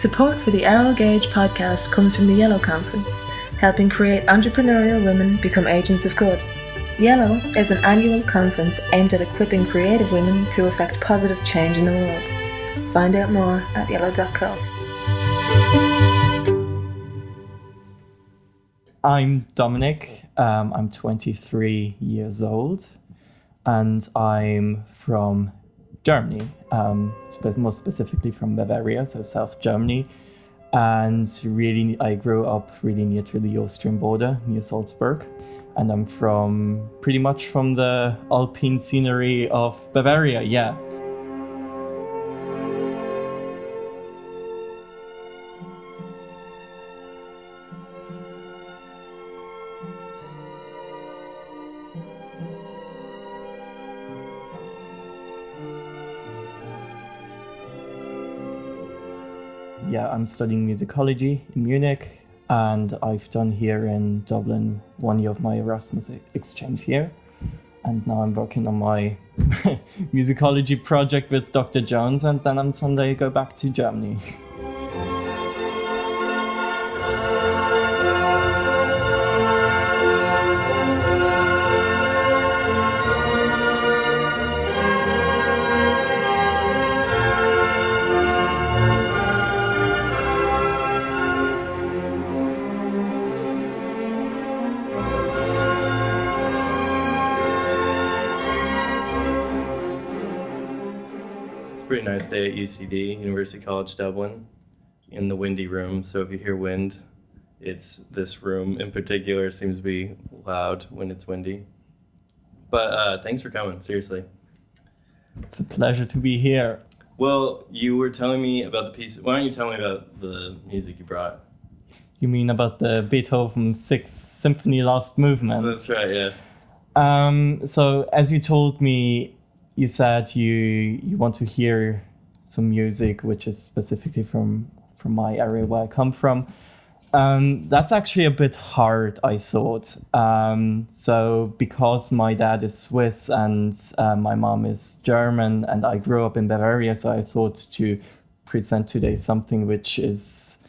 Support for the Errol Gage podcast comes from the Yellow Conference, helping create entrepreneurial women become agents of good. Yellow is an annual conference aimed at equipping creative women to effect positive change in the world. Find out more at yellow.co. I'm Dominic. Um, I'm 23 years old, and I'm from Germany, um, more specifically from Bavaria, so South Germany. And really, I grew up really near to the Austrian border, near Salzburg. And I'm from pretty much from the alpine scenery of Bavaria, yeah. Yeah, I'm studying musicology in Munich, and I've done here in Dublin one year of my Erasmus exchange here. And now I'm working on my musicology project with Dr. Jones, and then on Sunday go back to Germany. UCD, University College Dublin, in the windy room. So if you hear wind, it's this room in particular seems to be loud when it's windy. But uh, thanks for coming, seriously. It's a pleasure to be here. Well, you were telling me about the piece. Why don't you tell me about the music you brought? You mean about the Beethoven Sixth Symphony Last Movement? That's right, yeah. Um, so as you told me, you said you you want to hear some music which is specifically from from my area where I come from. Um, that's actually a bit hard, I thought. Um, so because my dad is Swiss and uh, my mom is German, and I grew up in Bavaria, so I thought to present today something which is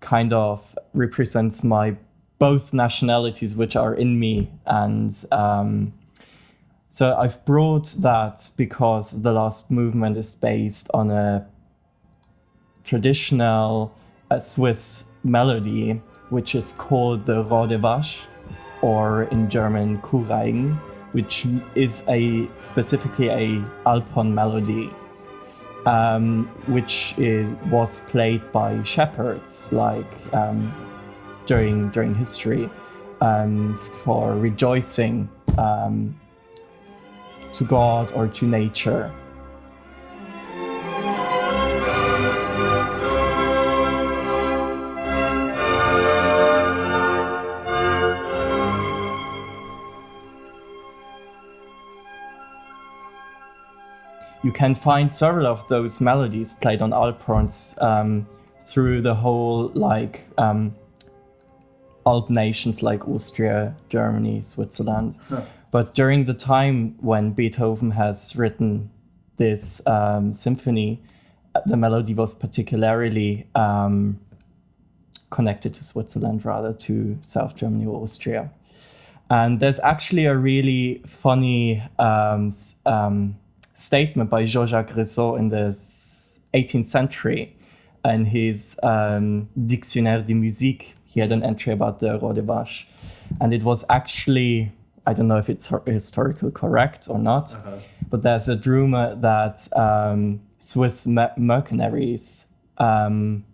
kind of represents my both nationalities which are in me and um, so i've brought that because the last movement is based on a traditional uh, swiss melody which is called the Ranz des Vaches or in german Kuhreihen which is a specifically a alpine melody um, which is, was played by shepherds, like um, during during history, um, for rejoicing um, to God or to nature. you can find several of those melodies played on alphorns um, through the whole like um, Alp nations like Austria, Germany, Switzerland. But during the time when Beethoven has written this um, symphony, uh, the melody was particularly um, connected to Switzerland rather to South Germany or Austria. And there's actually a really funny um, um, statement by Jean-Jacques Rousseau in the 18th century. In his um, Dictionnaire de musique, he had an entry about the Ranz des Vaches. And it was actually, I don't know if it's hor- historical correct or not, but there's a rumor that um, Swiss mer- mercenaries um,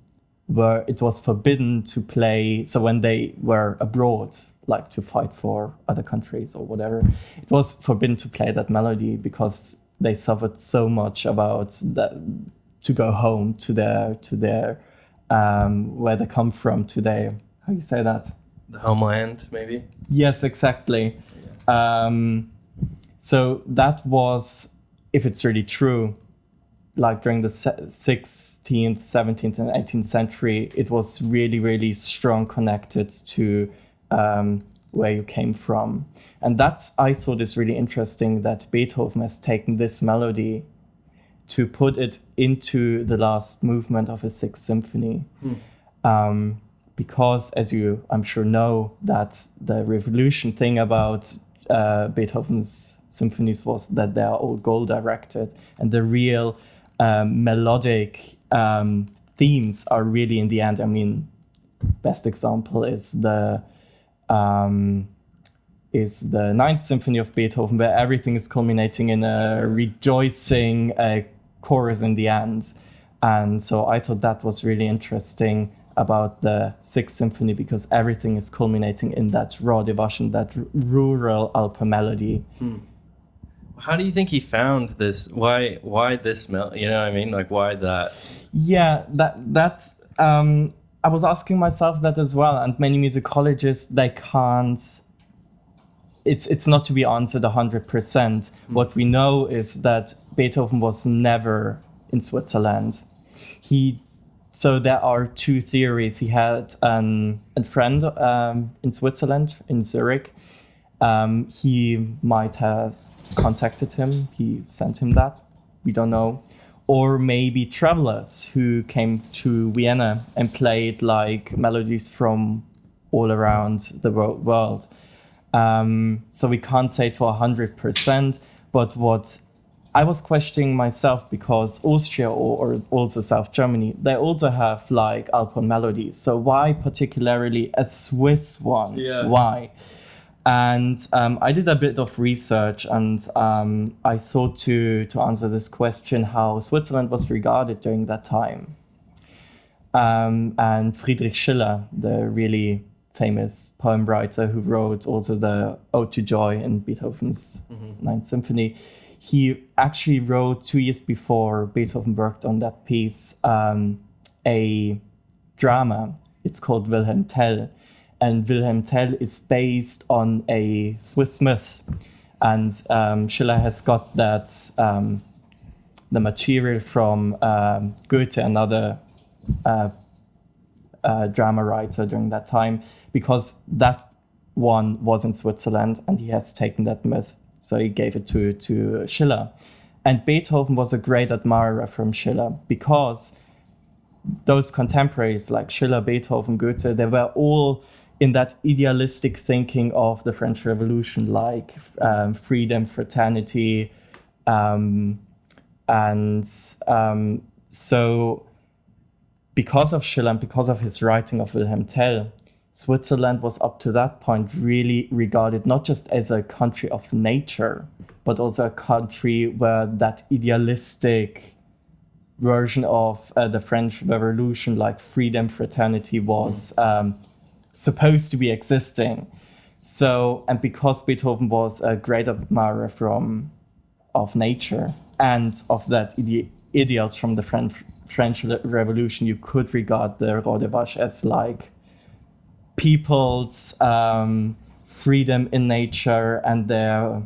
were, it was forbidden to play, so when they were abroad, like to fight for other countries or whatever, it was forbidden to play that melody because they suffered so much about that to go home to their to their um, where they come from to their how you say that? The homeland, maybe? yes exactly um, so that was if it's really true like during the 16th 17th and 18th century it was really really strong connected to um, where you came from and that's i thought is really interesting that beethoven has taken this melody to put it into the last movement of his Sixth Symphony. Um, because, as you, I'm sure, know, that the revolution thing about uh, Beethoven's symphonies was that they are all goal directed, and the real um, melodic um, themes are really in the end. I mean, best example is the um, is the Ninth Symphony of Beethoven, where everything is culminating in a rejoicing uh, chorus in the end. And so I thought that was really interesting about the Sixth Symphony because everything is culminating in that raw devotion, that r- rural Alpa melody. How do you think he found this? Why why this mel? You know what I mean? Like why that? Yeah, that that's. Um, I was asking myself that as well, and many musicologists they can't. It's it's not to be answered hundred percent. What we know is that Beethoven was never in Switzerland. He, so there are two theories. He had um, a friend um, in Switzerland in Zurich. Um, he might have contacted him. He sent him that. We don't know or maybe travelers who came to Vienna and played like melodies from all around the world. Um, so we can't say for 100%, but what I was questioning myself because Austria or, or also South Germany, they also have like Alpine melodies. So why particularly a Swiss one? Yeah. Why? And um, I did a bit of research, and um, I thought to to answer this question how Switzerland was regarded during that time. Um, and Friedrich Schiller, the really famous poem writer who wrote also the Ode to Joy in Beethoven's Ninth Symphony, he actually wrote two years before Beethoven worked on that piece um, a drama. It's called Wilhelm Tell, and Wilhelm Tell is based on a Swiss myth, and um, Schiller has got that um, the material from um, Goethe, another uh, uh, drama writer during that time, because that one was in Switzerland, and he has taken that myth, so he gave it to to Schiller, and Beethoven was a great admirer from Schiller because those contemporaries like Schiller, Beethoven, Goethe, they were all in that idealistic thinking of the French Revolution, like um, freedom, fraternity, um, and um, so because of Schiller and because of his writing of Wilhelm Tell, Switzerland was up to that point really regarded not just as a country of nature, but also a country where that idealistic version of uh, the French Revolution, like freedom, fraternity, was um, supposed to be existing. So, and because Beethoven was a great admirer from of nature and of that ide- ideals from the French French Revolution, you could regard the Vache as like people's um, freedom in nature and their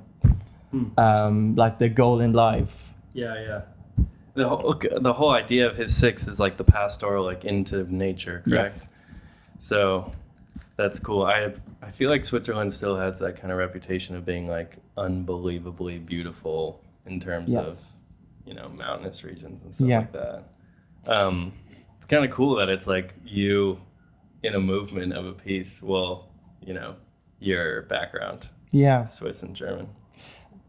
um, like their goal in life. Yeah, yeah. The whole the whole idea of his six is like the pastoral, like into nature, correct? Yes. So that's cool. I I feel like Switzerland still has that kind of reputation of being like unbelievably beautiful in terms Yes. of you know mountainous regions and stuff Yeah. like that. Um, it's kind of cool that it's like you in a movement of a piece. Well, you know your background, Yeah. Swiss and German.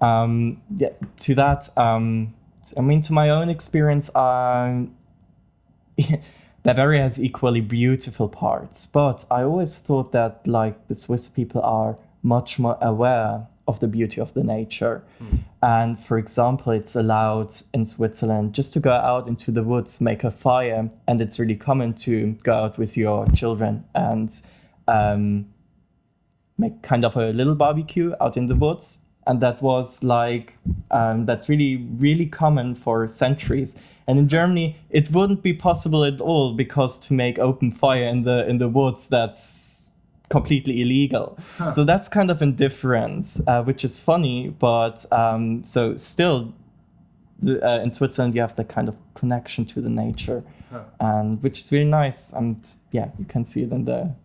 um, yeah, to that, um, I mean, to my own experience, um, Bavaria has equally beautiful parts, but I always thought that like the Swiss people are much more aware of the beauty of the nature. And for example, it's allowed in Switzerland just to go out into the woods, make a fire, and it's really common to go out with your children and um, make kind of a little barbecue out in the woods. And that was like um, that's really really common for centuries. And in germany it wouldn't be possible at all because to make open fire in the in the woods that's completely illegal so that's kind of indifference uh, which is funny but um, so still the, uh, in switzerland you have that kind of connection to the nature and which is really nice and yeah you can see it in the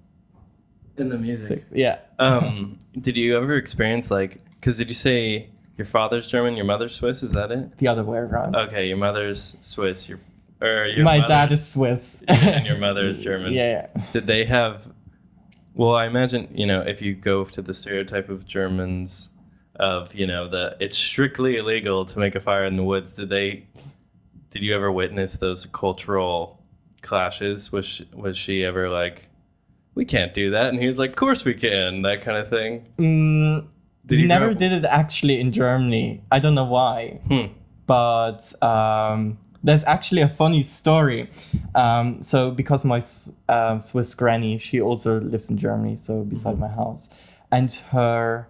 In the music. six yeah Um, did you ever experience like? Because did you say Your father's German, your mother's Swiss. Is that it? The other way around. Okay, your mother's Swiss. Your or your My dad is Swiss. and your mother is German. Yeah. Did they have? Well, I imagine you know if you go to the stereotype of Germans, of you know the it's strictly illegal to make a fire in the woods. Did they? Did you ever witness those cultural clashes? Was she, was she ever like, we can't do that, and he was like, of course we can, that kind of thing. Mm, Did never grow- did it actually in Germany. I don't know why. Hmm. but um, there's actually a funny story. Um, so because my um, Swiss granny, she also lives in Germany, so beside my house, and her,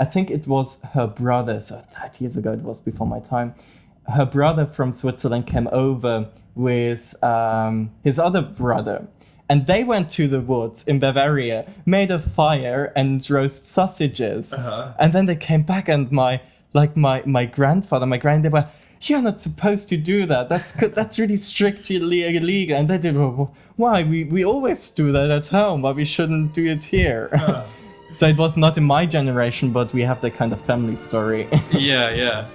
I think it was her brother. So 30 years ago, it was before my time. Her brother from Switzerland came over with um, his other brother. And they went to the woods in Bavaria, made a fire and roast sausages. Uh-huh. And then they came back and my like my my grandfather, my grand, they were you're not supposed to do that. That's that's really strictly illegal. And they did "Well, why we we always do that at home, but we shouldn't do it here. so it was not in my generation, but we have that kind of family story. Yeah, yeah.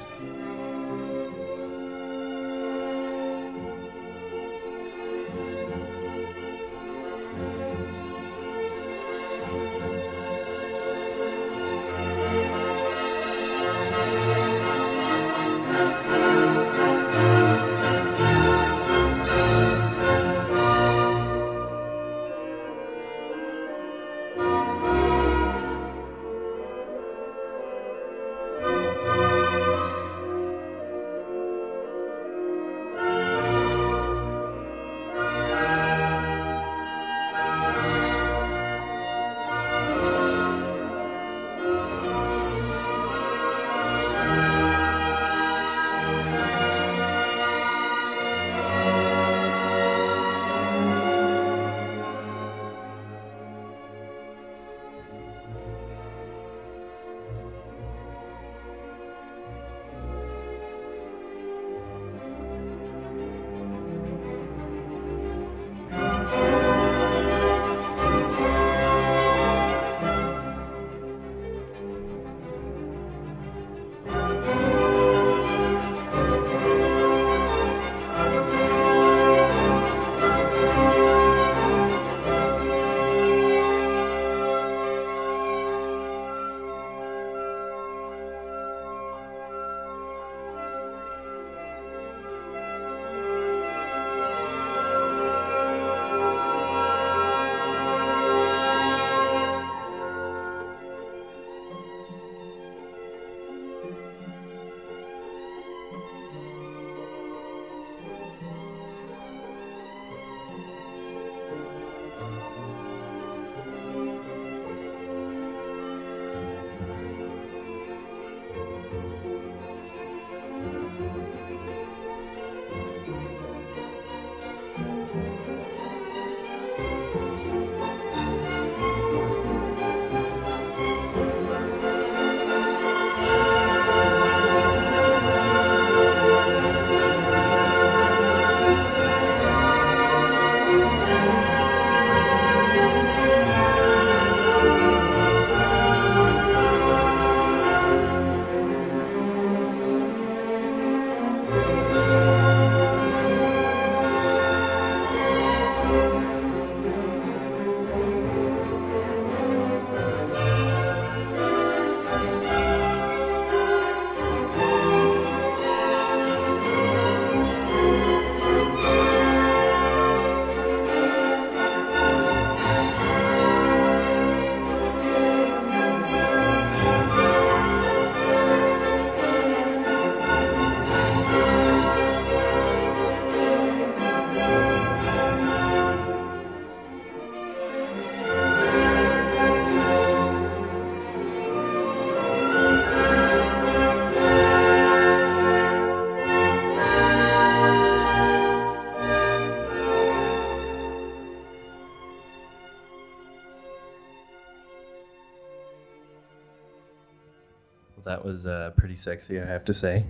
Was uh, pretty sexy, I have to say.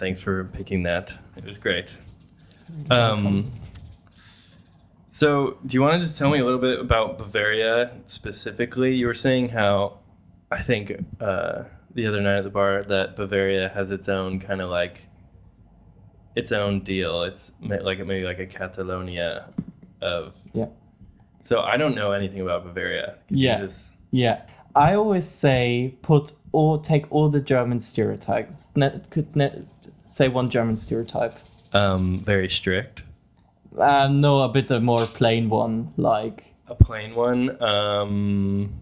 Thanks for picking that. It was great. Um, so, do you want to just tell me a little bit about Bavaria specifically? You were saying how I think uh, the other night at the bar that Bavaria has its own kind of like its own deal. It's like maybe like a Catalonia of Yeah. So I don't know anything about Bavaria. You Yeah. just- Yeah, I always say put or take all the German stereotypes. Ne- could ne- say one German stereotype. um, very strict. Uh, no, a bit a more plain one. Like, A plain one. Um,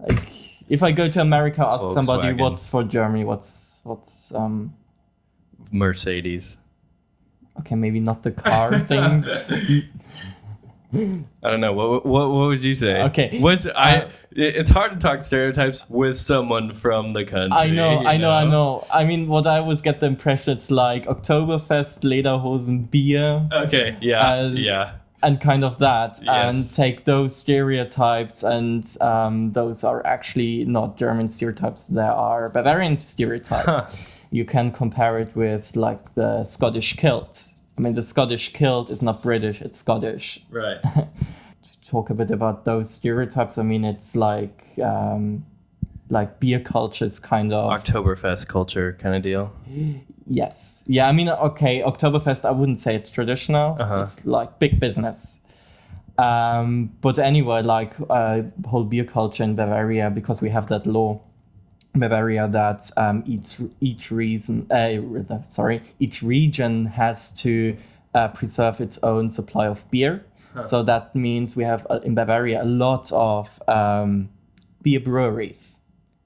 like if I go to America, ask somebody what's for Germany. What's what's um. Mercedes. Okay, maybe not the car things. I don't know. What what what would you say? Okay, What's I? uh, it's hard to talk stereotypes with someone from the country. I know, I know, I know. I mean, what I always get the impression it's like Oktoberfest, Lederhosen, beer, Okay. Yeah. Uh, yeah. and kind of that, and take those stereotypes, and um, those are actually not German stereotypes. There are Bavarian stereotypes. Huh. You can compare it with like the Scottish kilt. I mean, the Scottish kilt is not British; it's Scottish. Right. to talk a bit about those stereotypes. I mean, it's like um, like beer culture. It's kind of Oktoberfest culture kind of deal. yes, yeah. I mean, okay, Oktoberfest. I wouldn't say it's traditional. Uh-huh. It's like big business. Um, but anyway, like uh, whole beer culture in Bavaria, because we have that law, Bavaria, that um, each each reason, uh, sorry, each region has to uh, preserve its own supply of beer. So that means we have uh, in Bavaria a lot of um, beer breweries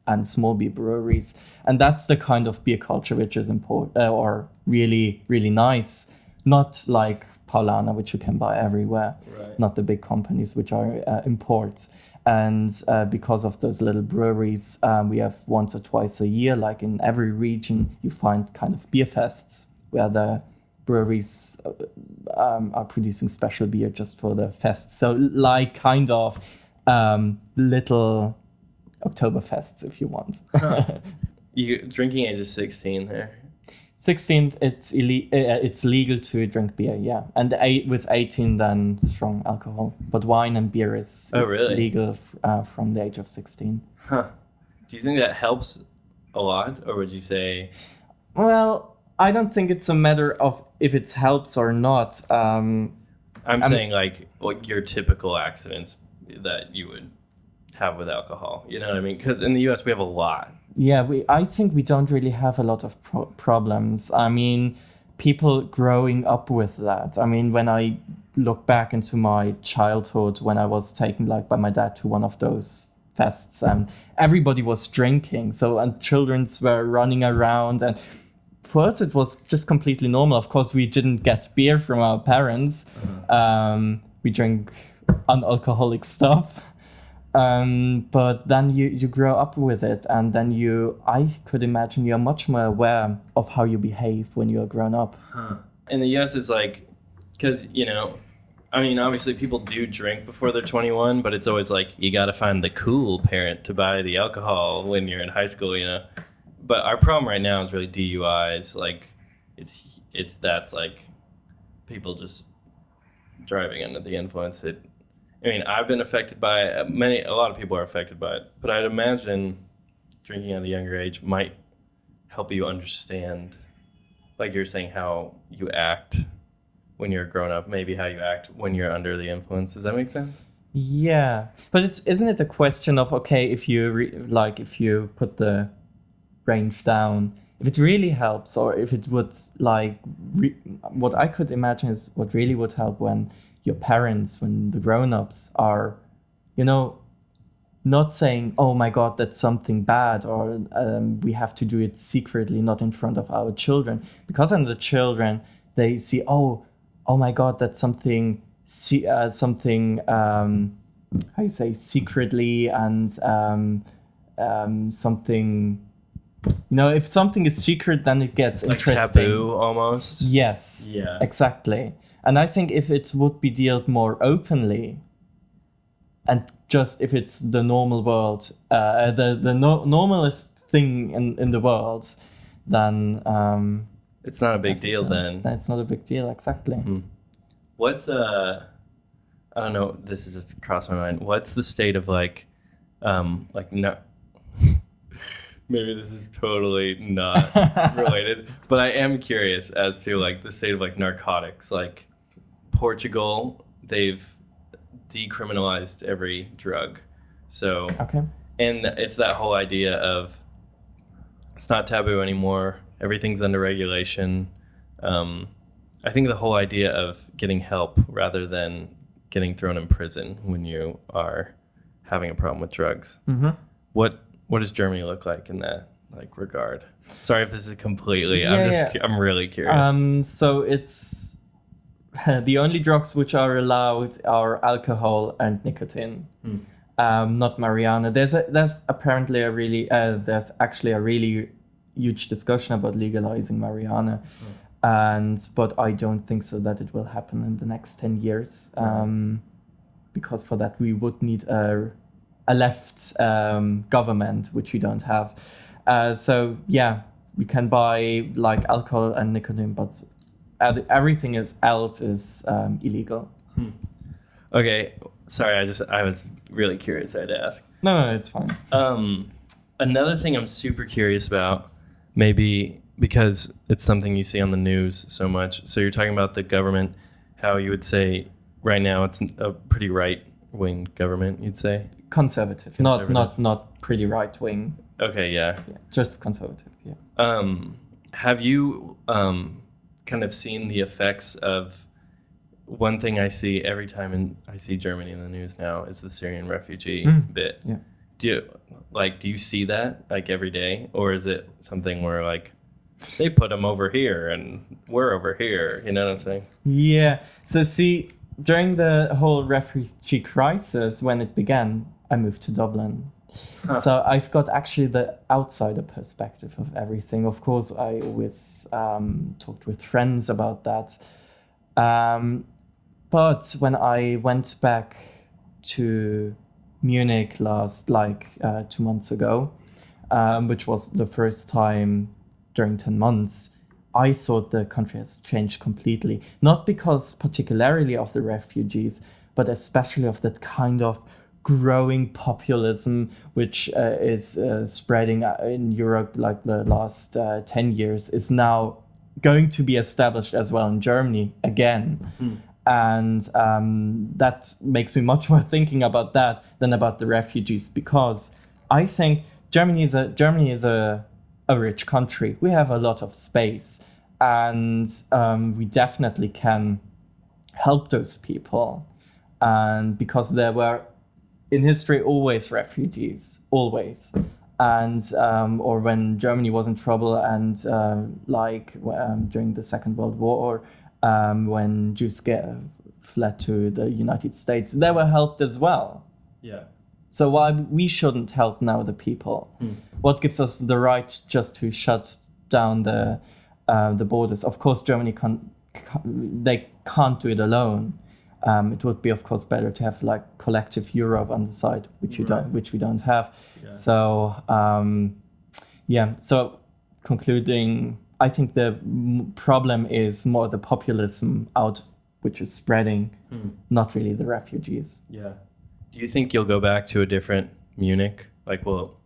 and small beer breweries, and that's the kind of beer culture which is important uh, or really really nice. Not like Paulaner, which you can buy everywhere. Right. Not the big companies which are uh, import. And uh, because of those little breweries, um, we have once or twice a year, like in every region, you find kind of beer fests where the breweries uh, um, are producing special beer just for the fest. So, like, kind of um, little Oktoberfests, if you want. You drinking age is sixteen there. 16th, it's ille- uh, it's legal to drink beer, yeah, and eight, with 18 then strong alcohol. But wine and beer is Oh, really? legal f- uh, from the age of 16. Huh. Do you think that helps a lot, or would you say? Well, I don't think it's a matter of if it helps or not. Um, I'm, I'm- saying like like your typical accidents that you would have with alcohol. You know what I mean? Because in the U.S. we have a lot. yeah, we I think we don't really have a lot of pro- problems. I mean, people growing up with that. I mean, when I look back into my childhood, when I was taken like by my dad to one of those fests, and everybody was drinking, so and childrens were running around, and for us it was just completely normal. Of course, we didn't get beer from our parents. Um, we drank unalcoholic stuff um, but then you, you grow up with it and then you i could imagine you're much more aware of how you behave when you're grown up In the U.S. it's like because you know. I mean, obviously, people do drink before they're 21, but it's always like you got to find the cool parent to buy the alcohol when you're in high school, you know. But our problem right now is really DUIs. Like, it's it's that's like people just driving under the influence. It, I mean, I've been affected by it. Many, a lot of people are affected by it. But I'd imagine drinking at a younger age might help you understand, like you're saying, how you act when you're grown up. Maybe how you act when you're under the influence. Does that make sense? yeah but it's isn't it a question of okay if you re- like if you put the range down if it really helps or if it would like re- what i could imagine is what really would help when your parents when the grown-ups are you know not saying oh my god that's something bad or um, we have to do it secretly not in front of our children because then the children they see oh oh my god that's something se- uh, something um, how you say secretly and um, um, something you know if something is secret then it gets Like interesting taboo almost. yes Yeah. exactly and i think if it would be dealt more openly and just if it's the normal world uh, the the no- normalist thing in, in the world then um It's not a big deal then. then it's not a big deal exactly What's uh I don't know, this is just crossed my mind. What's the state of like um like no maybe this is totally not related, but I am curious as to like the state of like narcotics. Like Portugal, they've decriminalized every drug. So Okay. and it's that whole idea of it's not taboo anymore. Everything's under regulation. Um, I think the whole idea of getting help rather than getting thrown in prison when you are having a problem with drugs. Mm-hmm. What what does Germany look like in that like regard? Sorry if this is completely. Yeah, I'm just yeah. I'm really curious. Um, so it's the only drugs which are allowed are alcohol and nicotine. Hmm. Um, not marijuana. There's a there's apparently a really uh, there's actually a really huge discussion about legalizing marijuana, and but I don't think so that it will happen in the next ten years. Um, because for that we would need a a left um, government, which we don't have. Uh, so yeah, we can buy like alcohol and nicotine, but everything is else is um, illegal. okay, sorry. I just I was really curious. I had to ask. No, no, it's fine. Um, another thing I'm super curious about, maybe because it's something you see on the news so much. So you're talking about the government, how you would say right now it's a pretty right wing government. You'd say. Conservative, not not not pretty right wing. Okay, yeah. Yeah, just conservative. Yeah. Um, have you um, kind of seen the effects of one thing I see every time in, I see Germany in the news now is the Syrian refugee Mm. bit. Yeah. Do you like do you see that like every day, or is it something where like they put them over here and we're over here? You know what I'm saying? Yeah. So see, during the whole refugee crisis when it began, I moved to Dublin. So I've got actually the outsider perspective of everything. Of course, I always um, talked with friends about that. Um, but when I went back to Munich last, like uh, two months ago, um, which was the first time during 10 months, I thought the country has changed completely. Not because particularly of the refugees, but especially of that kind of growing populism which uh, is uh, spreading uh, in Europe like the last uh, 10 years is now going to be established as well in Germany again. And um, that makes me much more thinking about that than about the refugees because I think Germany is a Germany is a, a rich country. We have a lot of space and um, we definitely can help those people. And because there were in history always refugees, always. And um, or when Germany was in trouble, and um, like um, during the Second World War, um, when Jews get, fled to the United States, they were helped as well. Yeah. So why we shouldn't help now the people? What gives us the right just to shut down the uh, the borders? Of course, Germany can't. they can't do it alone. Um, it would be, of course, better to have like collective Europe on the side, which you Right. don't, which we don't have. Yeah. So um, yeah. So concluding, I think the m- problem is more the populism out, which is spreading, not really the refugees. Yeah. Do you think you'll go back to a different Munich? Like, well,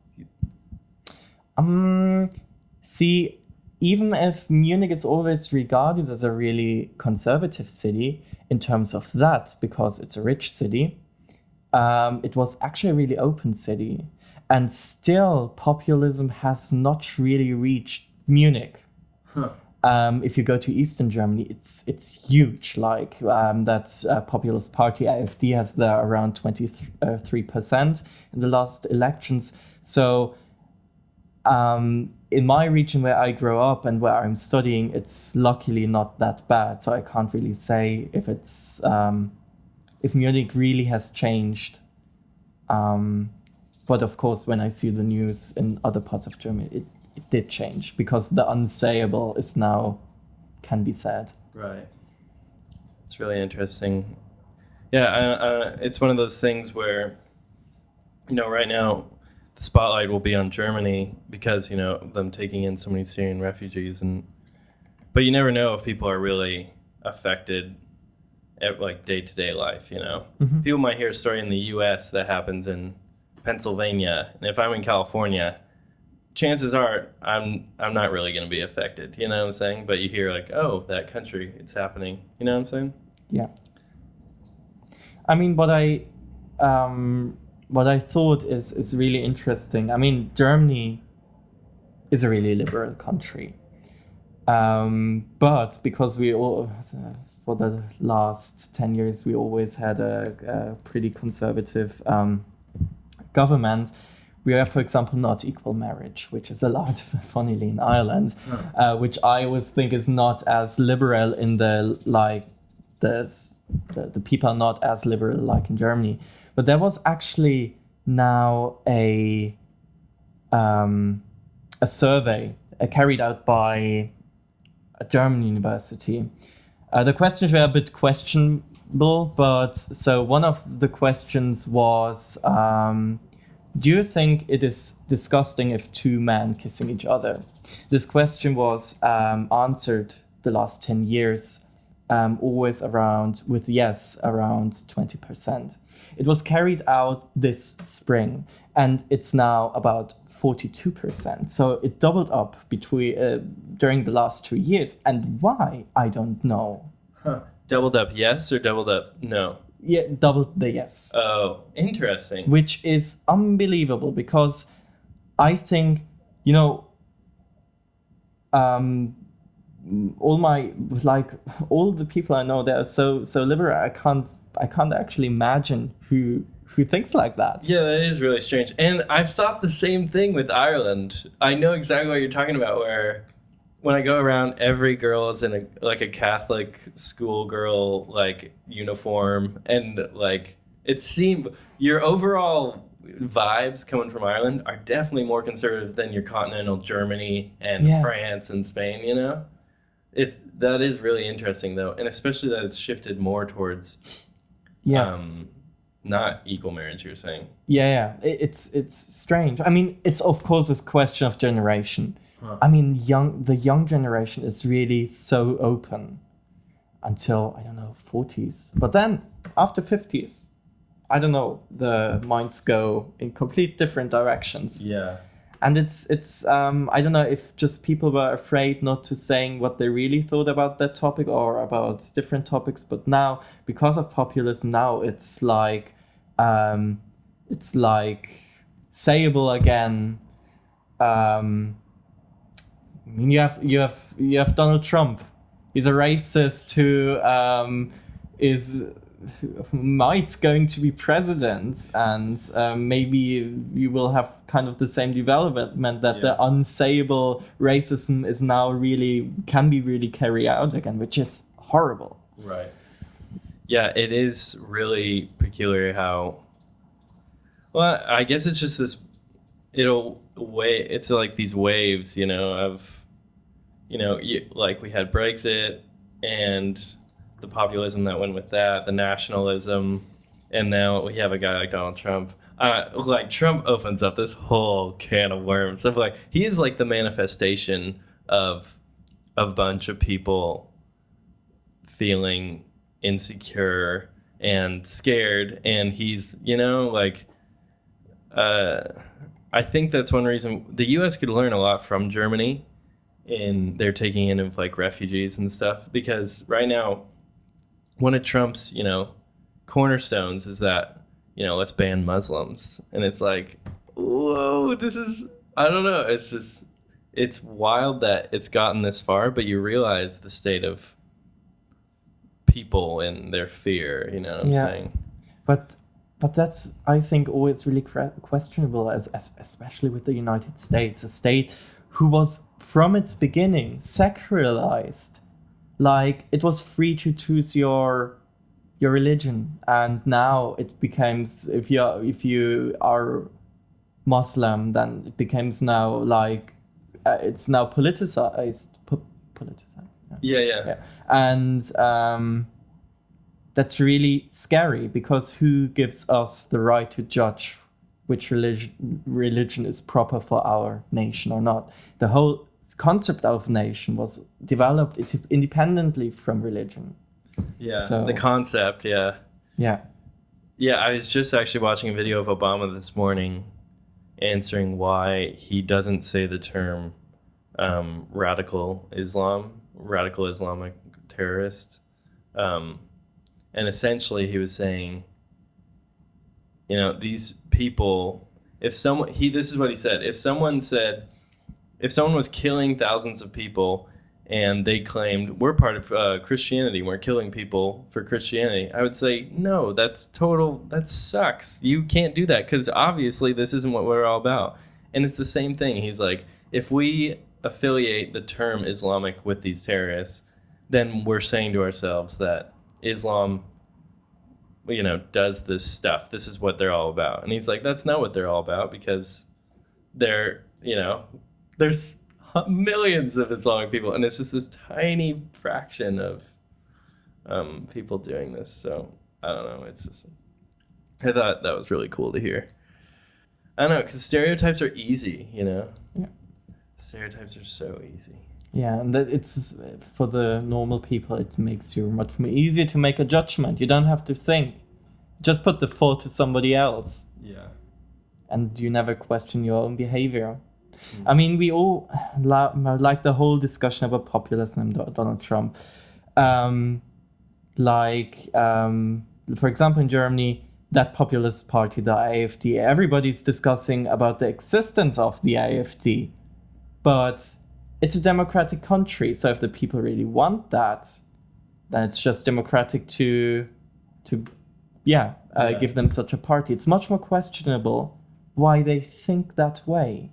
Um, see, even if Munich is always regarded as a really conservative city in terms of that, because it's a rich city, um, it was actually a really open city. And still, populism has not really reached Munich. Um, if you go to Eastern Germany, it's it's huge. Like um, that uh, populist party AfD has there around twenty three percent in the last elections. So um, in my region where I grow up and where I'm studying, it's luckily not that bad. So I can't really say if it's um, if Munich really has changed. Um, but of course, when I see the news in other parts of Germany, it, it did change because the unsayable is now can be said. Right. It's really interesting. Yeah, it's one of those things where, you know, right now the spotlight will be on Germany because you know them taking in so many Syrian refugees, and but you never know if people are really affected at like day to day life. You know, Mhm. people might hear a story in the U.S. that happens in Pennsylvania, and if I'm in California, chances are I'm I'm not really going to be affected. You know what I'm saying? But you hear like, oh, that country, it's happening. You know what I'm saying? Yeah. I mean, but I um, what I thought is is really interesting. I mean, Germany is a really liberal country, um, but because we all for the last ten years we always had a, a pretty conservative um, government. We have, for example, not equal marriage, which is allowed, funnily, in Ireland, uh, which I always think is not as liberal in the like the, the the people are not as liberal like in Germany. But there was actually now a um, a survey uh, carried out by a German university. Uh, the questions were a bit questionable, but so one of the questions was um, Do you think it is disgusting if two men kissing each other? This question was um, answered the last 10 years, um, always around, with yes, around 20%. It was carried out this spring, and it's now about 42%. So it doubled up between uh, during the last two years. And why? I don't know. Huh. Doubled up yes or doubled up no? Yeah, doubled the yes. Oh, interesting. Which is unbelievable because I think, you know, um, all my like all the people I know they are so so liberal. I can't I can't actually imagine who who thinks like that. Yeah, that is really strange. And I've thought the same thing with Ireland. I know exactly what you're talking about where when I go around every girl is in a like a Catholic schoolgirl like uniform and like it seemed your overall vibes coming from Ireland are definitely more conservative than your continental Germany and Yeah. France and Spain, you know? It's that is really interesting though, and especially that it's shifted more towards Yes. um not equal marriage you're saying. Yeah, yeah. It, it's it's strange. I mean, it's of course this question of generation. Huh. I mean, young the young generation is really so open until I don't know forties, but then after fifties, I don't know. The minds go in complete different directions, Yeah. And it's it's um, I don't know if just people were afraid not to saying what they really thought about that topic or about different topics. But now, because of populism, now it's like um, it's like sayable again. Um, I mean, you have you have you have Donald Trump. He's a racist who um, is who might going to be president, and um, maybe you will have kind of the same development that the unsayable racism is now really can be really carried out again, which is horrible. Right. Yeah, it is really peculiar how. Well, I guess it's just this. It'll way. It's like these waves, you know, of, you know, you, like we had Brexit and the populism that went with that, the nationalism, and now we have a guy like Donald Trump. Uh, like Trump opens up this whole can of worms of like he is like the manifestation of a bunch of people feeling insecure and scared and he's you know like uh i think that's one reason the us could learn a lot from germany in their taking in of like refugees and stuff because right now one of trump's you know cornerstones is that you know let's ban muslims. And it's like whoa this is i don't know. It's just it's wild that it's gotten this far but you realize the state of people and their fear you know what i'm Yeah. saying? But but that's I think always really questionable, as, as especially with the United States, a state who was from its beginning sacralized, like it was free to choose your your religion, and now it becomes if you are, if you are Muslim, then it becomes now like uh, it's now politicized. Po- politicized. yeah yeah yeah, yeah. and um, that's really scary because who gives us the right to judge which religion religion is proper for our nation or not the whole concept of nation was developed independently from religion yeah. So- the concept yeah yeah Yeah, I was just actually watching a video of Obama this morning, answering why he doesn't say the term um, radical Islam, radical Islamic terrorist. Um, and essentially, he was saying, you know, these people, if someone, he, this is what he said, if someone said, if someone was killing thousands of people and they claimed we're part of uh, Christianity, we're killing people for Christianity, I would say no. That's total. That sucks. You can't do that because obviously this isn't what we're all about. And it's the same thing. He's like, if we affiliate the term Islamic with these terrorists, then we're saying to ourselves that Islam, you know, does this stuff. This is what they're all about. And he's like, that's not what they're all about because they're, you know, there's millions of Islamic people, and it's just this tiny fraction of um, people doing this. So I don't know. It's just I thought that was really cool to hear. I don't know because stereotypes are easy, you know. Yeah. Stereotypes are so easy. Yeah, and that it's for the normal people. It makes you much more easier to make a judgment. You don't have to think. Just put the fault to somebody else, Yeah. and you never question your own behavior. I mean, we all la- like the whole discussion about populism and Donald Trump. Um, like, um, for example, in Germany, that populist party, the AfD, everybody's discussing about the existence of the AfD, but it's a democratic country. So if the people really want that, then it's just democratic to, to, yeah, uh, Yeah. give them such a party. It's much more questionable why they think that way.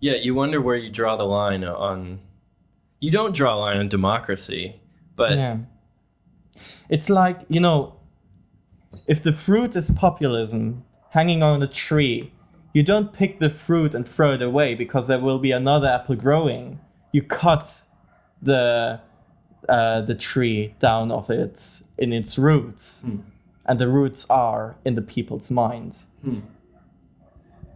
Yeah, you wonder where you draw the line on. You don't draw a line on democracy, but yeah. It's like, you know, if the fruit is populism hanging on a tree, you don't pick the fruit and throw it away because there will be another apple growing. You cut the uh, the tree down of its in its roots. And the roots are in the people's mind.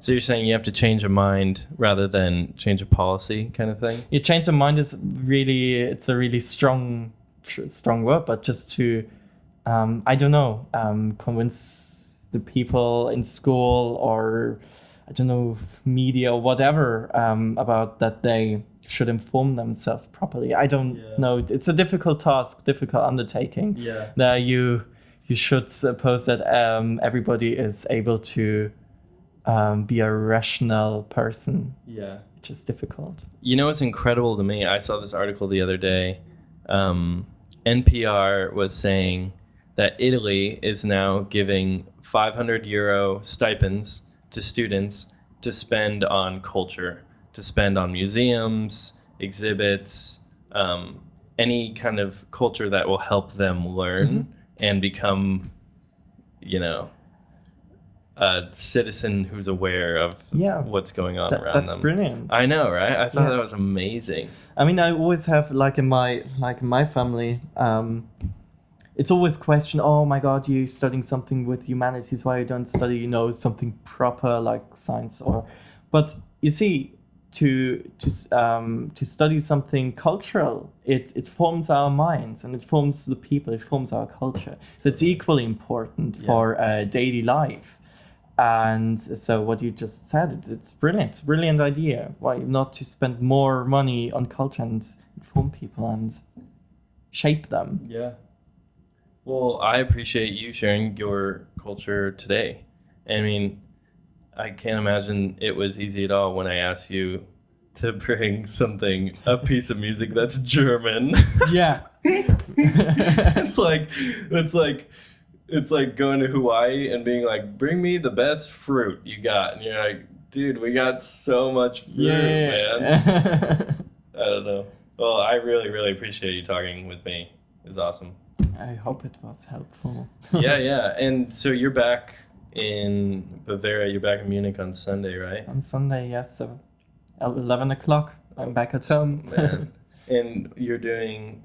So you're saying you have to change a mind rather than change a policy, kind of thing. you change the mind is really it's a really strong strong word but just to um, i don't know um, convince the people in school or i don't know media or whatever um, about that they should inform themselves properly i don't Yeah. know it's a difficult task difficult undertaking Yeah. that you you should suppose that um, everybody is able to um, be a rational person Yeah. which is difficult You know what's incredible to me? I saw this article the other day. Um, NPR was saying that Italy is now giving 500 euro stipends to students to spend on culture, to spend on museums, exhibits, um, any kind of culture that will help them learn and become, you know, a citizen who's aware of Yeah. what's going on That- around that's them. brilliant. I know, right? I thought Yeah. that was amazing. I mean, I always have like in my like in my family, um, it's always question. Oh my God, you studying something with humanities? Why you don't study, you know, something proper like science or? But you see, to to um, to study something cultural, it it forms our minds and it forms the people. It forms our culture. So it's equally important for uh, daily life. And so what you just said, it's, it's brilliant, it's a brilliant idea. Why not to spend more money on culture and inform people and shape them? Yeah. Well, I appreciate you sharing your culture today. I mean, I can't imagine it was easy at all when I asked you to bring something, a piece of music that's German. Yeah. it's like, it's like, it's like going to Hawaii and being like, bring me the best fruit you got. And you're like, dude, we got so much fruit, man. I don't know. Well, I really, really appreciate you talking with me. It's awesome. I hope it was helpful. yeah, yeah. And so you're back in Bavaria. You're back in Munich on Sunday, right? On Sunday, yes, so 11 o'clock, I'm back at home. Man. and you're doing.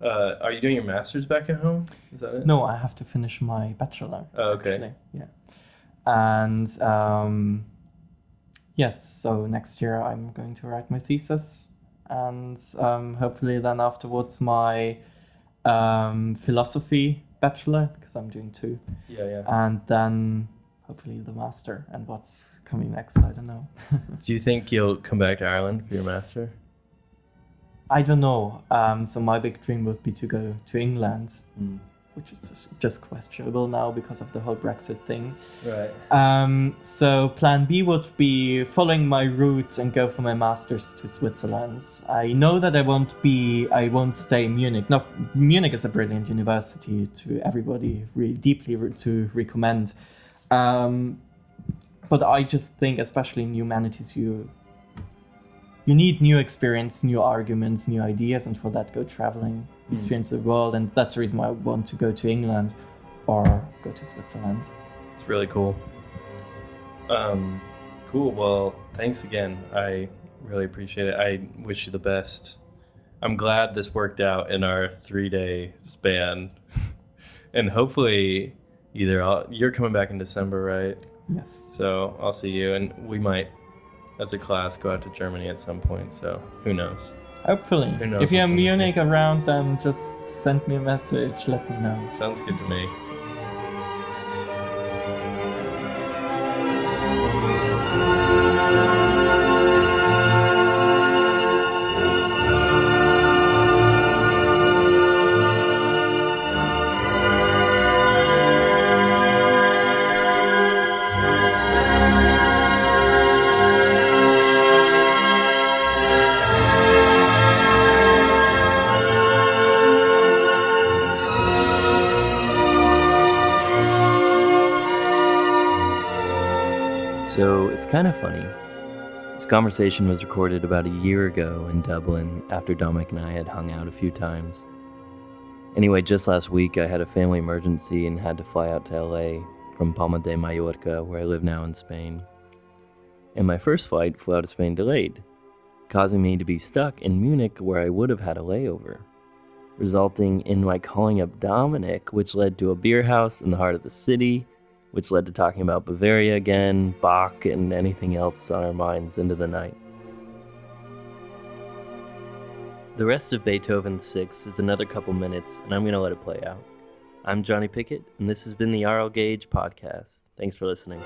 Uh, are you doing your master's back at home? Is that it? no, I have to finish my bachelor. Oh, okay. actually, Yeah. And um, yes, so next year I'm going to write my thesis, and um, hopefully then afterwards my um, philosophy bachelor because I'm doing two, Yeah, yeah. and then hopefully the master and what's coming next. I don't know. Do you think you'll come back to Ireland for your master? I don't know. Um, so my big dream would be to go to England, Mm. which is just- questionable now because of the whole Brexit thing. Right. Um, so plan B would be following my roots and go for my masters to Switzerland. I know that I won't be, I won't stay in Munich. No, Munich is a brilliant university to everybody, really deeply re- to recommend. Um, but I just think, especially in humanities, you you need new experience, new arguments, new ideas, and for that, go traveling, experience the world, and that's the reason why I want to go to England or go to Switzerland. It's really cool. Um, cool. Well, thanks again. I really appreciate it. I wish you the best. I'm glad this worked out in our three day span. and hopefully, either I'll, you're coming back in December, right? Yes. So I'll see you, and we might, as a class, go out to Germany at some point. So who knows? Hopefully. Who knows If in in Munich around, then just send me a message, let me know. Sounds good to me. Kind of funny. This conversation was recorded about a year ago in Dublin after Dominic and I had hung out a few times. Anyway, just last week I had a family emergency and had to fly out to LA from Palma de Mallorca, where I live now in Spain. And my first flight flew out of Spain delayed, causing me to be stuck in Munich where I would have had a layover, resulting in my calling up Dominic, which led to a beer house in the heart of the city which led to talking about Bavaria again, Bach, and anything else on our minds into the night. The rest of Beethoven 6 is another couple minutes, and I'm going to let it play out. I'm Johnny Pickett, and this has been the RL Gauge Podcast. Thanks for listening.